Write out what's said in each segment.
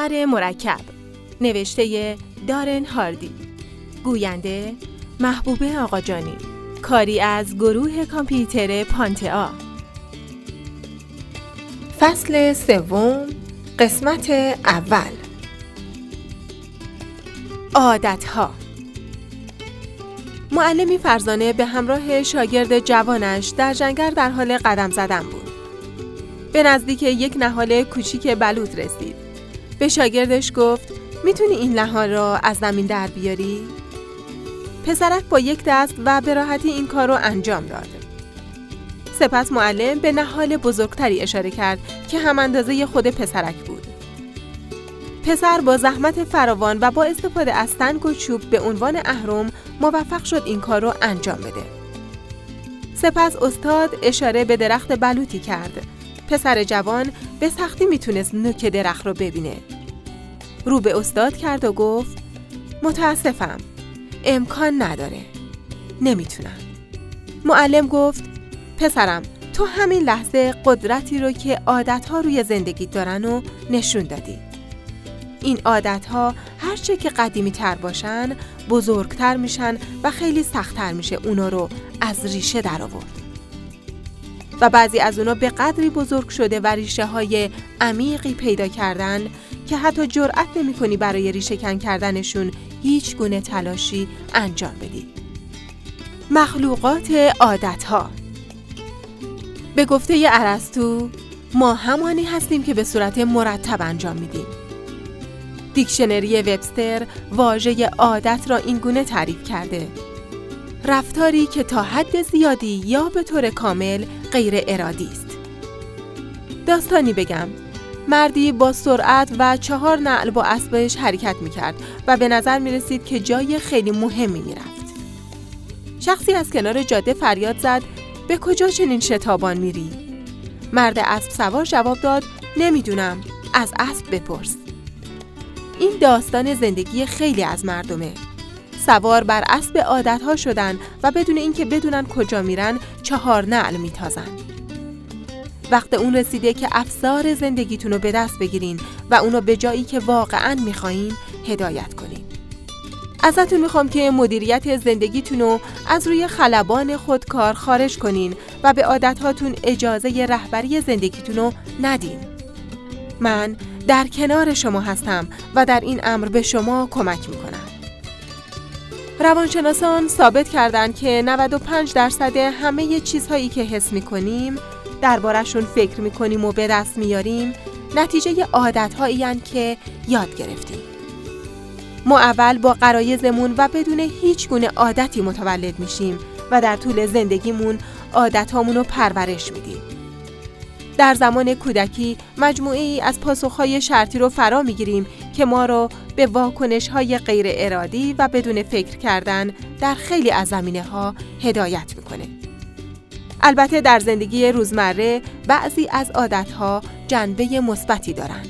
اثر مرکب. نوشته دارن هاردی. گوینده محبوبه آقاجانی. کاری از گروه کامپیوتر پانتئا. فصل سوم قسمت اول. عادتها. معلمی فرزانه به همراه شاگرد جوانش در جنگل در حال قدم زدن بود. به نزدیک یک نهال کوچیک بلوط رسید. به شاگردش گفت می‌تونی این نهال را از زمین در بیاری؟ پسرک با یک دست و به راحتی این کار را انجام داد. سپس معلم به نهال بزرگتری اشاره کرد که هم اندازه خود پسرک بود. پسر با زحمت فراوان و با استفاده از تنگ و چوب به عنوان اهرم موفق شد این کار را انجام بده. سپس استاد اشاره به درخت بلوطی کرد. پسر جوان به سختی می‌تونست نوک درخت رو ببینه. رو به استاد کرد و گفت متاسفم. امکان نداره. نمی‌تونم. معلم گفت پسرم تو همین لحظه قدرتی رو که عادتها روی زندگی دارن و نشون دادی. این عادتها هرچه که قدیمی تر باشن بزرگتر میشن و خیلی سختتر میشه اونا رو از ریشه در آورد. و بعضی از اونا به قدری بزرگ شده و ریشه های عمیقی پیدا کردن که حتی جرأت نمی کنی برای ریشه کن کردنشون هیچ گونه تلاشی انجام بدی. مخلوقات عادتها به گفته ارسطو ما همانی هستیم که به صورت مرتب انجام میدیم. دیکشنری وبستر واژه عادت را این گونه تعریف کرده. رفتاری که تا حد زیادی یا به طور کامل غیر ارادی است. داستانی بگم مردی با سرعت و چهار نعل با اسبش حرکت می کرد و به نظر می رسید که جای خیلی مهمی می رفت. شخصی از کنار جاده فریاد زد به کجا چنین شتابان میری؟ مرد اسب سوار جواب داد نمی‌دونم از اسب بپرس. این داستان زندگی خیلی از مردمه. سوار بر اسب عادتها شدن و بدون اینکه بدونن کجا میرن چهار نعل میتازن. وقت اون رسیده که افسار زندگیتون رو به دست بگیرین و اونو به جایی که واقعا می‌خواین هدایت کنین. ازتون می‌خوام که مدیریت زندگیتون رو از روی خلبان خودکار خارج کنین و به عادتهاتون اجازه رهبری زندگیتون رو ندین. من در کنار شما هستم و در این امر به شما کمک می‌کنم. روانشناسان ثابت کردند که 95 درصد همه چیزهایی که حس می‌کنیم دربارشون فکر می‌کنیم و به دست میاریم نتیجه عادتهایی که یاد گرفتیم. ما اول با قرایزمون و بدون هیچ گونه عادتی متولد میشیم و در طول زندگیمون عادتهامون رو پرورش میدیم. در زمان کودکی مجموعه ای از پاسخهای شرطی رو فرا می‌گیریم که ما رو به واکنش های غیر ارادی و بدون فکر کردن در خیلی از زمینه ها هدایت می‌کنه. البته در زندگی روزمره بعضی از عادتها جنبه مثبتی دارند.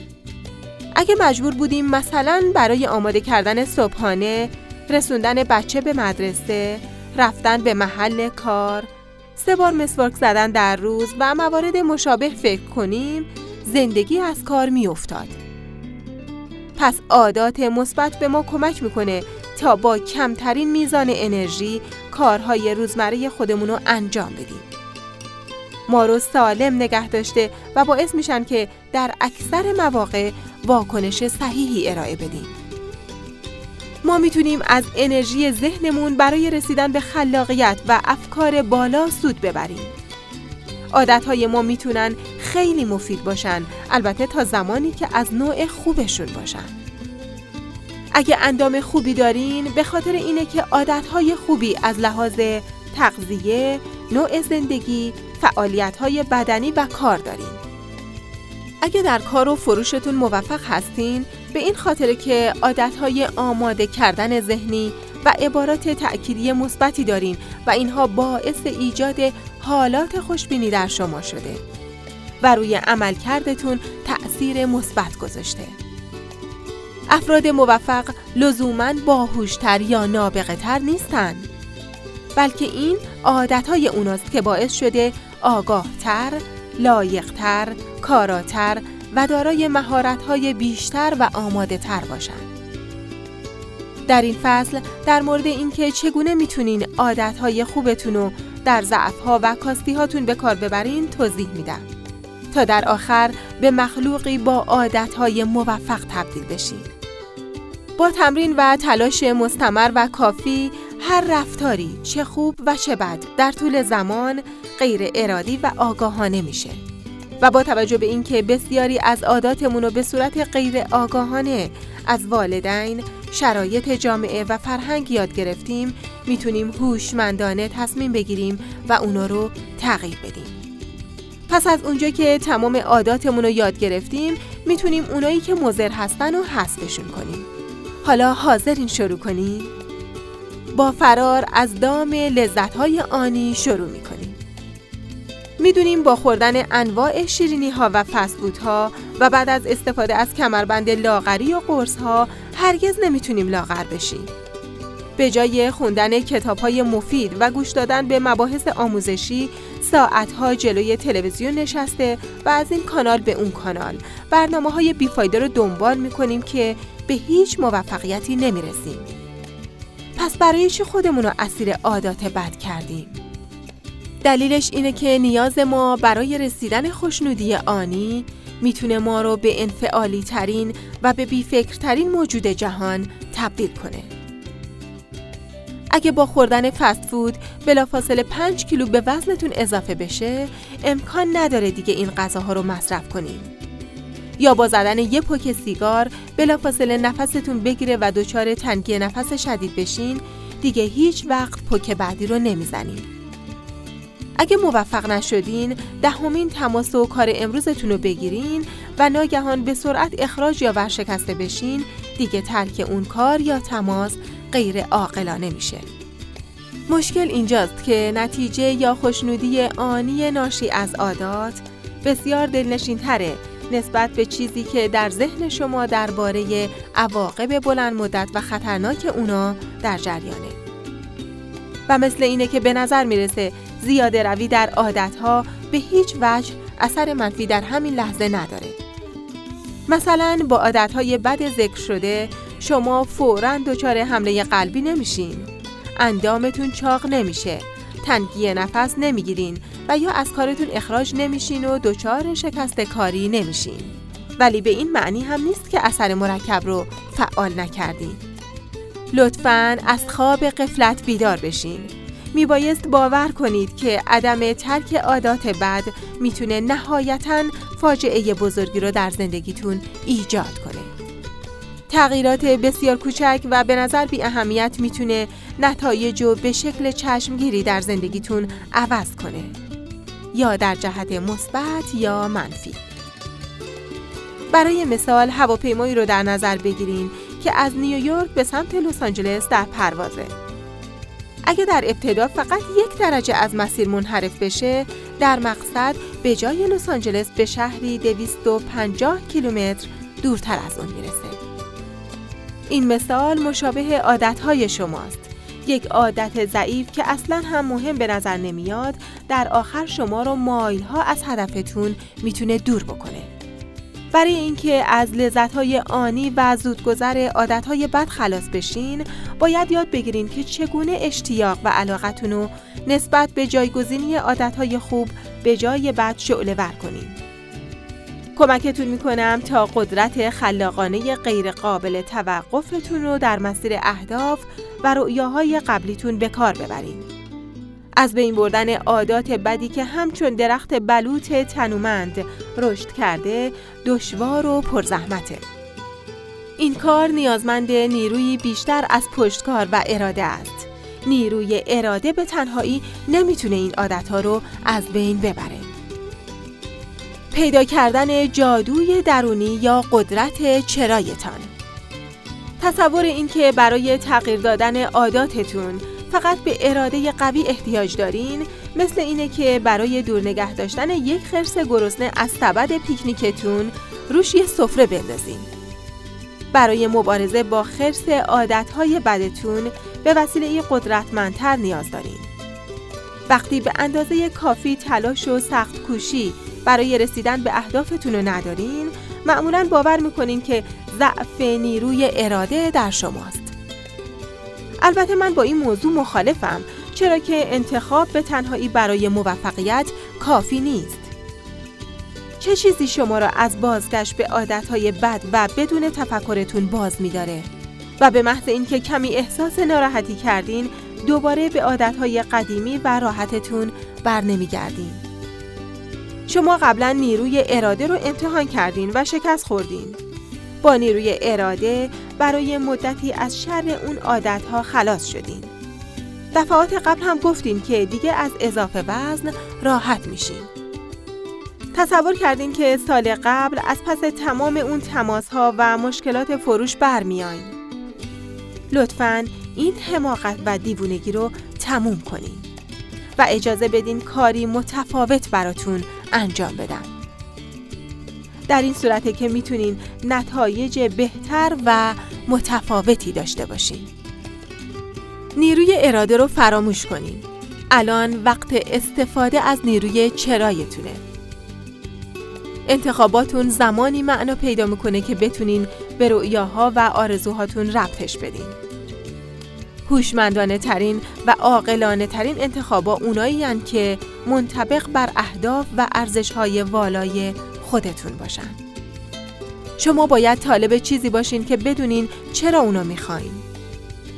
اگه مجبور بودیم مثلا برای آماده کردن صبحانه، رسوندن بچه به مدرسه، رفتن به محل کار، سه بار مسواک زدن در روز و موارد مشابه فکر کنیم، زندگی از کار میافتاد. پس عادات مثبت به ما کمک می‌کنه تا با کمترین میزان انرژی کارهای روزمره خودمون رو انجام بدیم. ما رو سالم نگه داشته و باعث میشن که در اکثر مواقع واکنش صحیحی ارائه بدیم. ما می‌تونیم از انرژی ذهنمون برای رسیدن به خلاقیت و افکار بالا سود ببریم. عادتهای ما می‌تونن خیلی مفید باشن البته تا زمانی که از نوع خوبشون باشن. اگه اندام خوبی دارین به خاطر اینه که عادتهای خوبی از لحاظ تغذیه، نوع زندگی، فعالیتهای بدنی و کار دارین. اگه در کار و فروشتون موفق هستین به این خاطر که عادتهای آماده کردن ذهنی و عبارات تأکیدی مثبتی دارین و اینها باعث ایجاد حالات خوشبینی در شما شده و روی عملکردتون تأثیر مثبت گذاشته. افراد موفق لزوما باهوشتر یا نابغه تر نیستن بلکه این عادتهای اوناست که باعث شده آگاهتر، لایقتر، کاراتر و دارای مهارت‌های بیشتر و آماده تر باشند. در این فصل در مورد اینکه چگونه می‌تونین عادتهای خوبتون رو در ضعفها و کاستیهاتون به کار ببرین توضیح میدم تا در آخر به مخلوقی با عادتهای موفق تبدیل بشین. با تمرین و تلاش مستمر و کافی هر رفتاری چه خوب و چه بد در طول زمان غیر ارادی و آگاهانه میشه. و با توجه به اینکه بسیاری از عاداتمون رو به صورت غیر آگاهانه از والدین، شرایط جامعه و فرهنگ یاد گرفتیم می‌تونیم هوشمندانه تصمیم بگیریم و اونا رو تغییر بدیم. پس از اونجا که تمام عاداتمون رو یاد گرفتیم می‌تونیم اونایی که مضر هستن رو حذفشون کنیم. حالا حاضرین شروع کنیم؟ با فرار از دام لذت‌های آنی شروع می‌کنیم. می‌دونیم با خوردن انواع شیرینی ها و فسبوت ها و بعد از استفاده از کمربند لاغری و قرص ها هرگز نمی‌تونیم لاغر بشیم. به جای خوندن کتاب های مفید و گوش دادن به مباحث آموزشی ساعتها جلوی تلویزیون نشسته و از این کانال به اون کانال برنامه های بیفایده رو دنبال می‌کنیم که به هیچ موفقیتی نمی‌رسیم. پس برای چی خودمون رو اسیر عادات بد کردیم؟ دلیلش اینه که نیاز ما برای رسیدن خوشنودی آنی می‌تونه ما رو به انفعالی ترین و به بیفکرترین موجود جهان تبدیل کنه. اگه با خوردن فست فود بلافاصله 5 کیلو به وزنتون اضافه بشه امکان نداره دیگه این غذاها رو مصرف کنیم. یا با زدن یه پک سیگار بلافاصله نفستون بگیره و دچار تنگی نفس شدید بشین دیگه هیچ وقت پک بعدی رو نمی‌زنیم. اگه موفق نشدین دهمین تماس و کار امروزتون رو بگیرین و ناگهان به سرعت اخراج یا ورشکسته بشین دیگه ترک اون کار یا تماس غیر عاقلانه میشه مشکل اینجاست که نتیجه یا خوشنودی آنی ناشی از عادات بسیار دلنشین تره نسبت به چیزی که در ذهن شما درباره عواقب بلند مدت و خطرناک اونا در جریانه و مثل اینه که به نظر می‌رسه زیاده روی در عادتها به هیچ وجه اثر منفی در همین لحظه نداره. مثلا با عادتهای بد ذکر شده شما فوراً دچار حمله قلبی نمیشین. اندامتون چاق نمیشه. تنگی نفس نمی‌گیرین و یا از کارتون اخراج نمیشین و دچار شکست کاری نمیشین. ولی به این معنی هم نیست که اثر مرکب رو فعال نکردین. لطفاً از خواب قفلت بیدار بشین. میبایست باور کنید که عدم ترک عادات بد می‌تونه نهایتا فاجعه بزرگی رو در زندگیتون ایجاد کنه. تغییرات بسیار کوچک و به نظر بی اهمیت می‌تونه نتایج رو به شکل چشمگیری در زندگیتون عوض کنه یا در جهت مثبت یا منفی. برای مثال هواپیمایی رو در نظر بگیرین که از نیویورک به سمت لس آنجلس در پروازه. اگه در ابتدا فقط یک درجه از مسیر منحرف بشه در مقصد به جای لس آنجلس به شهری 250 کیلومتر دورتر از اون می‌رسه این مثال مشابه عادتهای شماست یک عادت ضعیف که اصلا هم مهم به نظر نمیاد در آخر شما رو مایل ها از هدفتون می‌تونه دور بکنه برای اینکه از لذت‌های آنی و زودگذر عادت‌های بد خلاص بشین، باید یاد بگیرین که چگونه اشتیاق و علاقتون رو نسبت به جایگزینی عادت‌های خوب به جای بد شعله ور کنین. کمکتون می‌کنم تا قدرت خلاقانه غیر قابل توقفتون رو در مسیر اهداف و رؤیاهای قبلیتون به کار ببرین. از بین بردن عادات بدی که همچون درخت بلوط تنومند رشد کرده دشوار و پرزحمته. این کار نیازمند نیروی بیشتر از پشتکار و اراده است. نیروی اراده به تنهایی نمی‌تونه این عادتها رو از بین ببره. پیدا کردن جادوی درونی یا قدرت چرایتان تصور اینکه برای تغییر دادن عاداتتون فقط به اراده قوی احتیاج دارین مثل اینه که برای دور نگه داشتن یک خرس گرسنه از سبد پیکنیکتون روش یه سفره بندازین. برای مبارزه با خرس عادتهای بدتون به وسیله قدرتمندتر نیاز دارین. وقتی به اندازه کافی تلاش و سخت کوشی برای رسیدن به اهدافتون رو ندارین؟ معمولا باور می‌کنین که ضعف نیروی اراده در شماست. البته من با این موضوع مخالفم چرا که انتخاب به تنهایی برای موفقیت کافی نیست. چه چیزی شما را از بازگشت به عادتهای بد و بدون تفکرتون باز میداره؟ و به محض اینکه کمی احساس ناراحتی کردین دوباره به عادتهای قدیمی و راحتتون بر نمیگردین شما قبلا نیروی اراده رو امتحان کردین و شکست خوردین. با نیروی اراده برای مدتی از شر اون عادتها خلاص شدین. دفعات قبل هم گفتین که دیگه از اضافه وزن راحت میشین. تصور کردین که سال قبل از پس تمام اون تماس ها و مشکلات فروش برمیاین. لطفاً این حماقت و دیوونگی رو تموم کنین و اجازه بدین کاری متفاوت براتون انجام بدم. در این صورته که می‌تونین نتایج بهتر و متفاوتی داشته باشین. نیروی اراده رو فراموش کنین. الان وقت استفاده از نیروی چرایتونه. انتخاباتون زمانی معنا پیدا می‌کنه که بتونین به رؤیاها و آرزوهاتون ربطش بدین. هوشمندانه ترین و عاقلانه ترین انتخابا اونایی که منطبق بر اهداف و ارزش های والای خودتون باشن. شما باید طالب چیزی باشین که بدونین چرا اونو می‌خواین.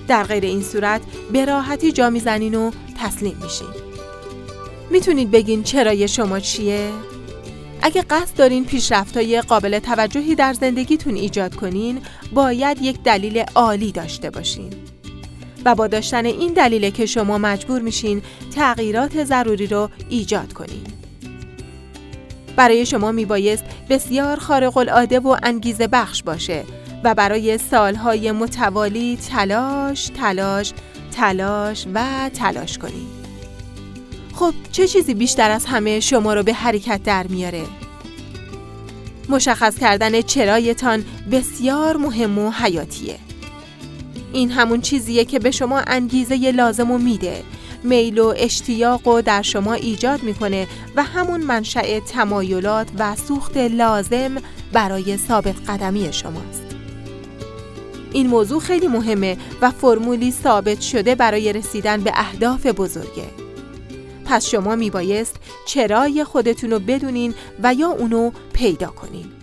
در غیر این صورت به راحتی جا می‌زنین و تسلیم میشین. می‌تونید بگین چرای شما چیه؟ اگه قصد دارین پیشرفت‌های قابل توجهی در زندگیتون ایجاد کنین، باید یک دلیل عالی داشته باشین. و با داشتن این دلیل که شما مجبور میشین تغییرات ضروری رو ایجاد کنین. برای شما میبایست بسیار خارق العاده و انگیزه بخش باشه و برای سالهای متوالی تلاش، تلاش، تلاش و تلاش کنید. خب چه چیزی بیشتر از همه شما رو به حرکت در میاره؟ مشخص کردن چرایتان بسیار مهم و حیاتیه. این همون چیزیه که به شما انگیزه لازم و میده میل و اشتیاق و در شما ایجاد می‌کنه و همون منشأ تمایلات و سوخت لازم برای ثابت قدمی شماست. این موضوع خیلی مهمه و فرمولی ثابت شده برای رسیدن به اهداف بزرگه. پس شما میبایست چرای خودتون رو بدونین و یا اونو پیدا کنین.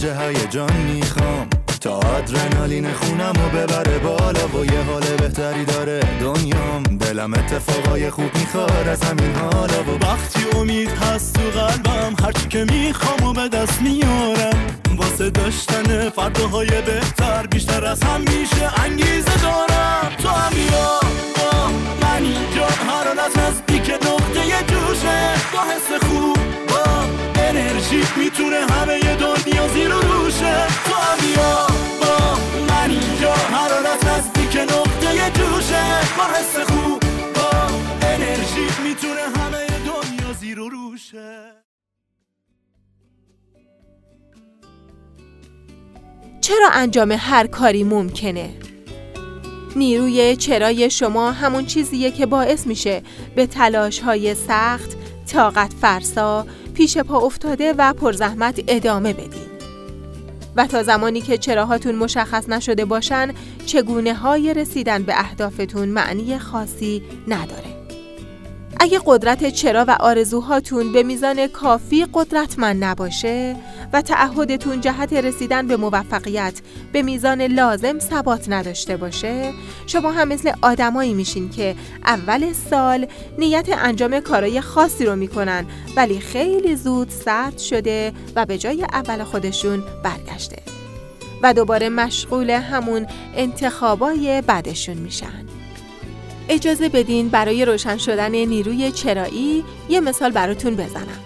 درجه هیجان می‌خوام. تا آدرنالین خونم و ببره بالا و یه حال بهتری داره دنیام. دلم اتفاقای خوب می‌خواد از همین حالا و وقتی امید هست تو قلبم هرچی که می‌خوام و به دست میارم. واسه داشتن فرداهای بهتر بیشتر از هم میشه انگیزه دارم. تو هم بیا با من اینجا. هر نزدیک نقطه جوشه. با حس خوب انرژی می‌تونه همه دنیا زیر و روشه. تو هم بیا با من اینجا از نزدیک نقطه جوشه. با حس خوب با انرژی می‌تونه همه دنیا زیر و روشه. چرا انجام هر کاری ممکنه؟ نیروی چرای شما همون چیزیه که باعث میشه به تلاش های سخت، طاقت فرسا، پیش پا افتاده و پرزحمت ادامه بدین. و تا زمانی که چراهاتون مشخص نشده باشن چگونه های رسیدن به اهدافتون معنی خاصی نداره. اگه قدرت چرا و آرزوهاتون به میزان کافی قدرتمند نباشه و تعهدتون جهت رسیدن به موفقیت به میزان لازم ثبات نداشته باشه شما هم مثل آدمایی میشین که اول سال نیت انجام کارای خاصی رو می‌کنن ولی خیلی زود سرد شده و به جای اول خودشون برگشته و دوباره مشغول همون انتخابای بعدشون میشن. اجازه بدین برای روشن شدن نیروی چرایی یه مثال براتون بزنم.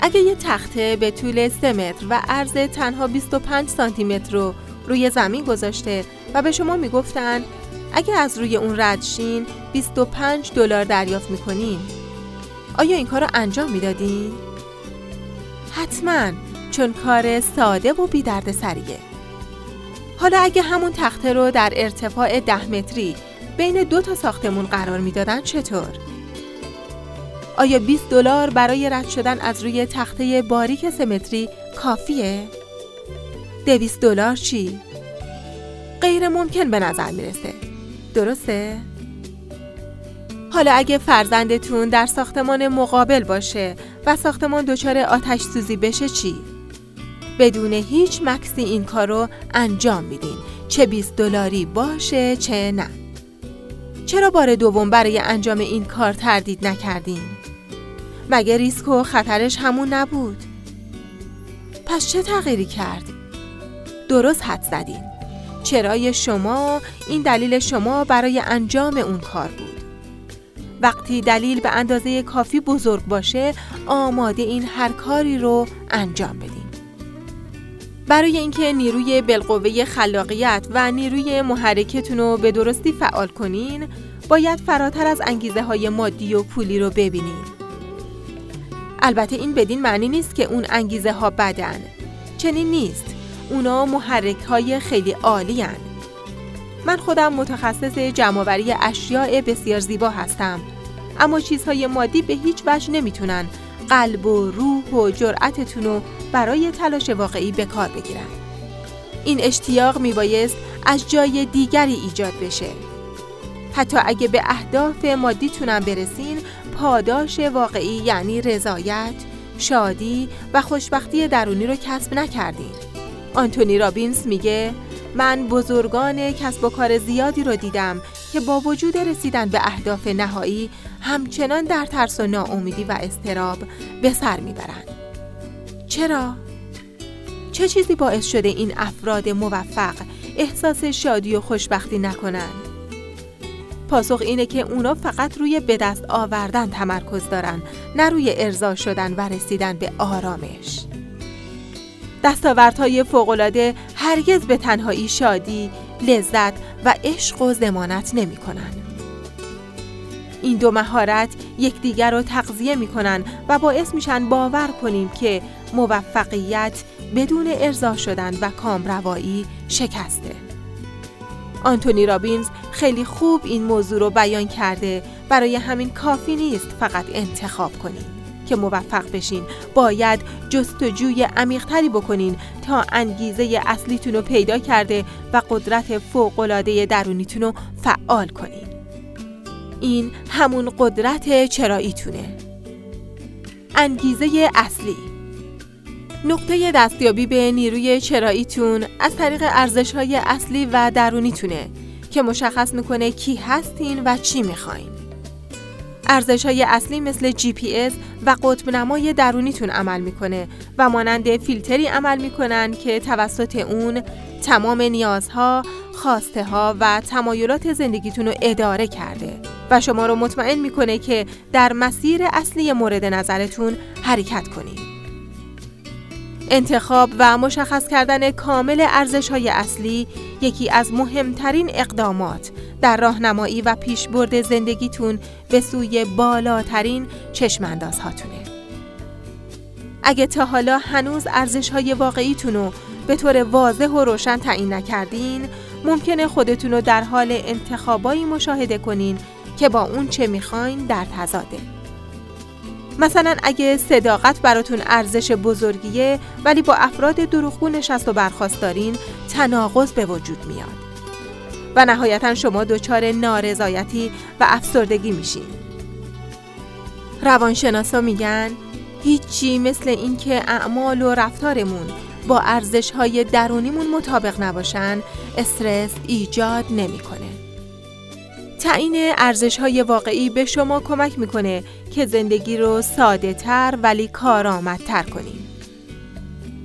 اگه یه تخته به طول 3 متر و عرض تنها 25 سانتی متر رو روی زمین گذاشته و به شما می‌گفتن اگه از روی اون رد شین 25 دلار دریافت می‌کنین آیا این کار رو انجام می‌دادین؟ حتما چون کار ساده و بی درد سریه حالا اگه همون تخته رو در ارتفاع ده متری بین دو تا ساختمون قرار می‌دادن چطور؟ آیا 20 دلار برای رد شدن از روی تخته باریک سمتری کافیه؟ 200 دلار چی؟ غیر ممکن به نظر می‌رسه. درسته؟ حالا اگه فرزندتون در ساختمان مقابل باشه و ساختمان دچار آتش سوزی بشه چی؟ بدون هیچ مکسی این کار رو انجام میدین چه 20 دلاری باشه چه نه چرا بار دوم برای انجام این کار تردید نکردین؟ مگه ریسک و خطرش همون نبود؟ پس چه تغییری کرد؟ درست حد زدین چرای شما این دلیل شما برای انجام اون کار بود وقتی دلیل به اندازه کافی بزرگ باشه آماده این هر کاری رو انجام بدین برای اینکه نیروی بالقوه خلاقیت و نیروی محرکتون رو به درستی فعال کنین باید فراتر از انگیزه های مادی و پولی رو ببینین. البته این بدین معنی نیست که اون انگیزه ها بدن. چنین نیست. اونا محرک های خیلی عالی هن. من خودم متخصص جمعوری اشیاء بسیار زیبا هستم اما چیزهای مادی به هیچ وجه نمی‌تونن قلب و روح و جرأتتون رو برای تلاش واقعی به کار بگیرن. این اشتیاق میبایست از جای دیگری ایجاد بشه. حتی اگه به اهداف مادیتونم برسین، پاداش واقعی یعنی رضایت، شادی و خوشبختی درونی رو کسب نکردین. آنتونی رابینز میگه من بزرگان کسب و کار زیادی رو دیدم که با وجود رسیدن به اهداف نهایی همچنان در ترس و ناامیدی و استراب به سر می‌برند. چرا؟ چه چیزی باعث شده این افراد موفق احساس شادی و خوشبختی نکنند؟ پاسخ اینه که اونا فقط روی به دست آوردن تمرکز دارن نه روی ارضا شدن و رسیدن به آرامش. دستاوردهای فوقالعاده هرگز به تنهایی شادی، لذت و عشق و زمانت نمی کنن. این دو مهارت یکدیگر رو تغذیه می‌کنن و باعث میشن باور کنیم که موفقیت بدون ارضا شدن و کامروایی شکسته. آنتونی رابینز خیلی خوب این موضوع رو بیان کرده برای همین کافی نیست فقط انتخاب کنین که موفق بشین. باید جستجوی عمیقتری بکنین تا انگیزه اصلیتون رو پیدا کرده و قدرت فوقالعاده درونیتون رو فعال کنین. این همون قدرت چراییتونه. انگیزه اصلی. نقطه دستیابی به نیروی چراییتون از طریق ارزش های اصلی و درونیتونه که مشخص می‌کنه کی هستین و چی می‌خواین. ارزش های اصلی مثل جی پی اس و قطب نمای درونیتون عمل می‌کنه و مانند فیلتری عمل می‌کنن که توسط اون تمام نیازها، خواسته ها و تمایلات زندگیتون رو اداره کرده و شما رو مطمئن می‌کنه که در مسیر اصلی مورد نظرتون حرکت کنید. انتخاب و مشخص کردن کامل ارزش های اصلی یکی از مهمترین اقدامات در راهنمایی و پیشبرد زندگیتون به سوی بالاترین چشمانداز هاتونه. اگه تا حالا هنوز ارزش های واقعیتون رو به طور واضح و روشن تعیین نکردین، ممکنه خودتون رو در حال انتخابایی مشاهده کنین که با اون چه می‌خواین در تضاده. مثلا اگه صداقت براتون ارزش بزرگیه ولی با افراد دروغگو نشست و برخواست دارین تناقض به وجود میاد و نهایتا شما دچار نارضایتی و افسردگی میشین روانشناسا میگن هیچی مثل اینکه اعمال و رفتارمون با ارزش های درونیمون مطابق نباشن استرس ایجاد نمی‌کنه. تعیین ارزش های واقعی به شما کمک می‌کنه که زندگی رو ساده تر ولی کارآمدتر کنین.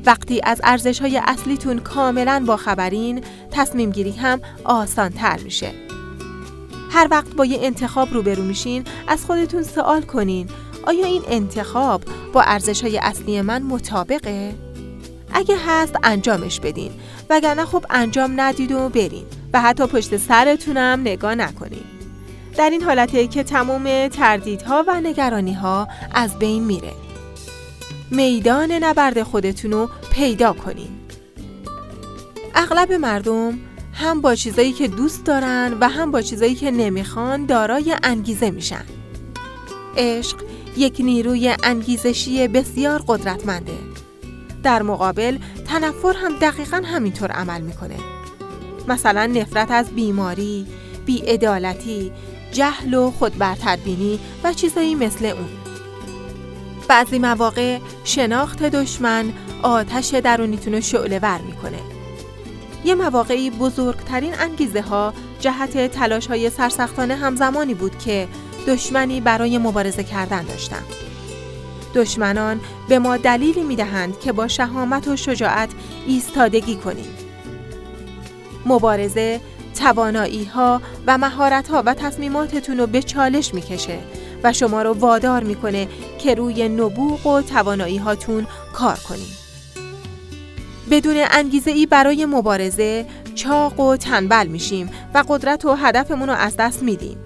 وقتی از ارزش های اصلیتون کاملا باخبرین تصمیم گیری هم آسان تر میشه. هر وقت با یه انتخاب روبرو میشین از خودتون سوال کنین آیا این انتخاب با ارزش های اصلی من مطابقه؟ اگه هست انجامش بدین وگرنه خب انجام ندید و برین و حتی پشت سرتونم نگاه نکنین در این حالته که تمام تردیدها و نگرانیها از بین میره میدان نبرد خودتون رو پیدا کنین اغلب مردم هم با چیزایی که دوست دارن و هم با چیزایی که نمی‌خوان دارای انگیزه میشن. عشق یک نیروی انگیزشی بسیار قدرتمنده. در مقابل تنفر هم دقیقا همینطور عمل می‌کنه. مثلا نفرت از بیماری، بیعدالتی، جهل و خودبرتربینی و چیزایی مثل اون. بعضی مواقع شناخت دشمن آتش درونیتون رو شعله ور می‌کنه. یه مواقعی بزرگترین انگیزه ها جهت تلاش های سرسختانه همزمانی بود که دشمنی برای مبارزه کردن داشتم. دشمنان به ما دلیلی می دهند که با شهامت و شجاعت ایستادگی کنیم. مبارزه توانایی ها و مهارت ها و تصمیماتتون رو به چالش می‌کشه و شما رو وادار می‌کنه که روی نبوغ و توانایی هاتون کار کنید. بدون انگیزه ای برای مبارزه چاق و تنبل میشیم و قدرت و هدفمون رو از دست میدیم.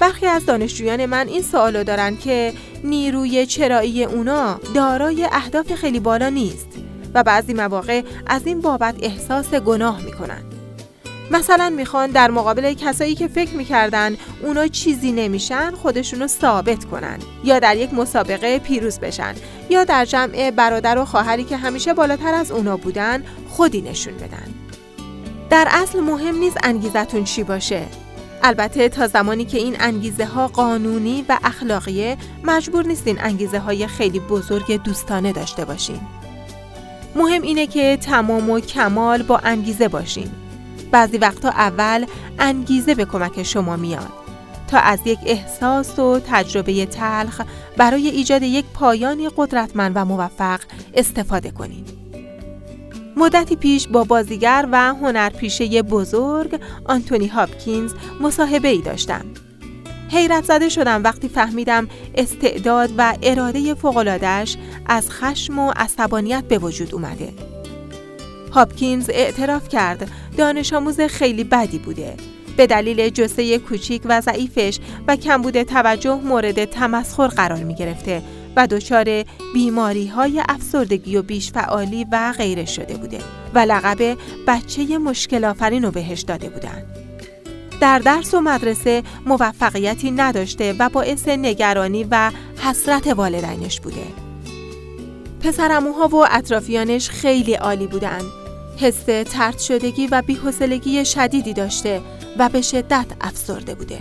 برخی از دانشجویان من این سوالو دارن که نیروی چرایی اونا دارای اهداف خیلی بالا نیست و بعضی مواقع از این بابت احساس گناه می‌کنن. مثلا می‌خوان در مقابل کسایی که فکر می‌کردن اونا چیزی نمیشن خودشونو ثابت کنن یا در یک مسابقه پیروز بشن یا در جمع برادر و خواهری که همیشه بالاتر از اونا بودن خودی نشون بدن. در اصل مهم نیست انگیزتون چی باشه. البته تا زمانی که این انگیزه ها قانونی و اخلاقیه مجبور نیستین انگیزه های خیلی بزرگ دوستانه داشته باشین. مهم اینه که تمام و کمال با انگیزه باشین بعضی وقتا اول انگیزه به کمک شما میاد تا از یک احساس و تجربه تلخ برای ایجاد یک پایانی قدرتمند و موفق استفاده کنید. مدتی پیش با بازیگر و هنرپیشه بزرگ آنتونی هاپکینز مصاحبه ای داشتم. حیرت زده شدم وقتی فهمیدم استعداد و اراده فوقلادش از خشم و عصبانیت به وجود اومده. هاپکینز اعتراف کرد دانش آموز خیلی بدی بوده به دلیل جسه کوچیک و ضعیفش و کمبود توجه مورد تمسخر قرار می گرفته و دچار بیماری های افسردگی و بیشفعالی و غیره شده بوده و لقب بچه مشکل آفرین رو بهش داده بودن. در درس و مدرسه موفقیتی نداشته و باعث نگرانی و حسرت والدینش بوده. پسرموها و اطرافیانش خیلی عالی بودن. حس ترد شدگی و بیحسلگی شدیدی داشته و به شدت افسرده بوده.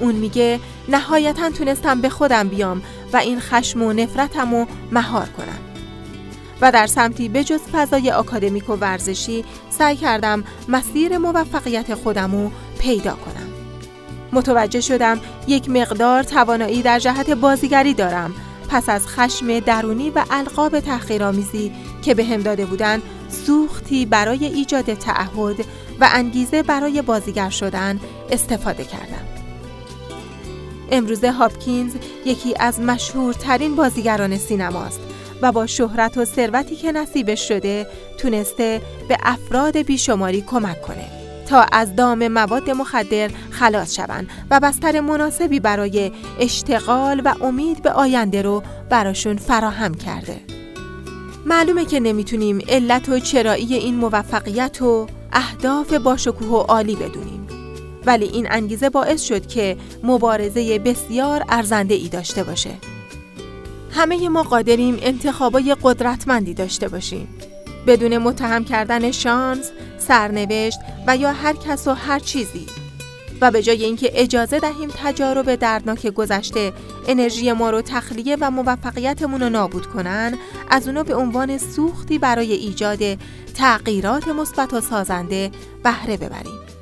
اون میگه نهایتا تونستم به خودم بیام و این خشم و نفرتم رو مهار کنم. و در سمتی به جز فضای آکادمیک و ورزشی سعی کردم مسیر موفقیت خودم رو پیدا کنم. متوجه شدم یک مقدار توانایی در جهت بازیگری دارم پس از خشم درونی و القاب تحقیرآمیزی که به هم داده بودن سوختی برای ایجاد تعهد و انگیزه برای بازیگر شدن استفاده کردم. امروزه هاپکینز یکی از مشهورترین بازیگران سینماست و با شهرت و ثروتی که نصیبش شده تونسته به افراد بیشماری کمک کنه تا از دام مواد مخدر خلاص شوند و بستر مناسبی برای اشتغال و امید به آینده رو براشون فراهم کرده. معلومه که نمی‌تونیم علت و چرایی این موفقیت و اهداف باشکوه و عالی بدونیم. ولی این انگیزه باعث شد که مبارزه بسیار ارزنده ای داشته باشه. همه ما قادریم انتخابای قدرتمندی داشته باشیم. بدون متهم کردن شانس، سرنوشت و یا هر کس و هر چیزی و به جای اینکه اجازه دهیم تجارب دردناک گذشته انرژی ما رو تخلیه و موفقیتمون رو نابود کنن از اونو به عنوان سوختی برای ایجاد تغییرات مثبت و سازنده بهره ببریم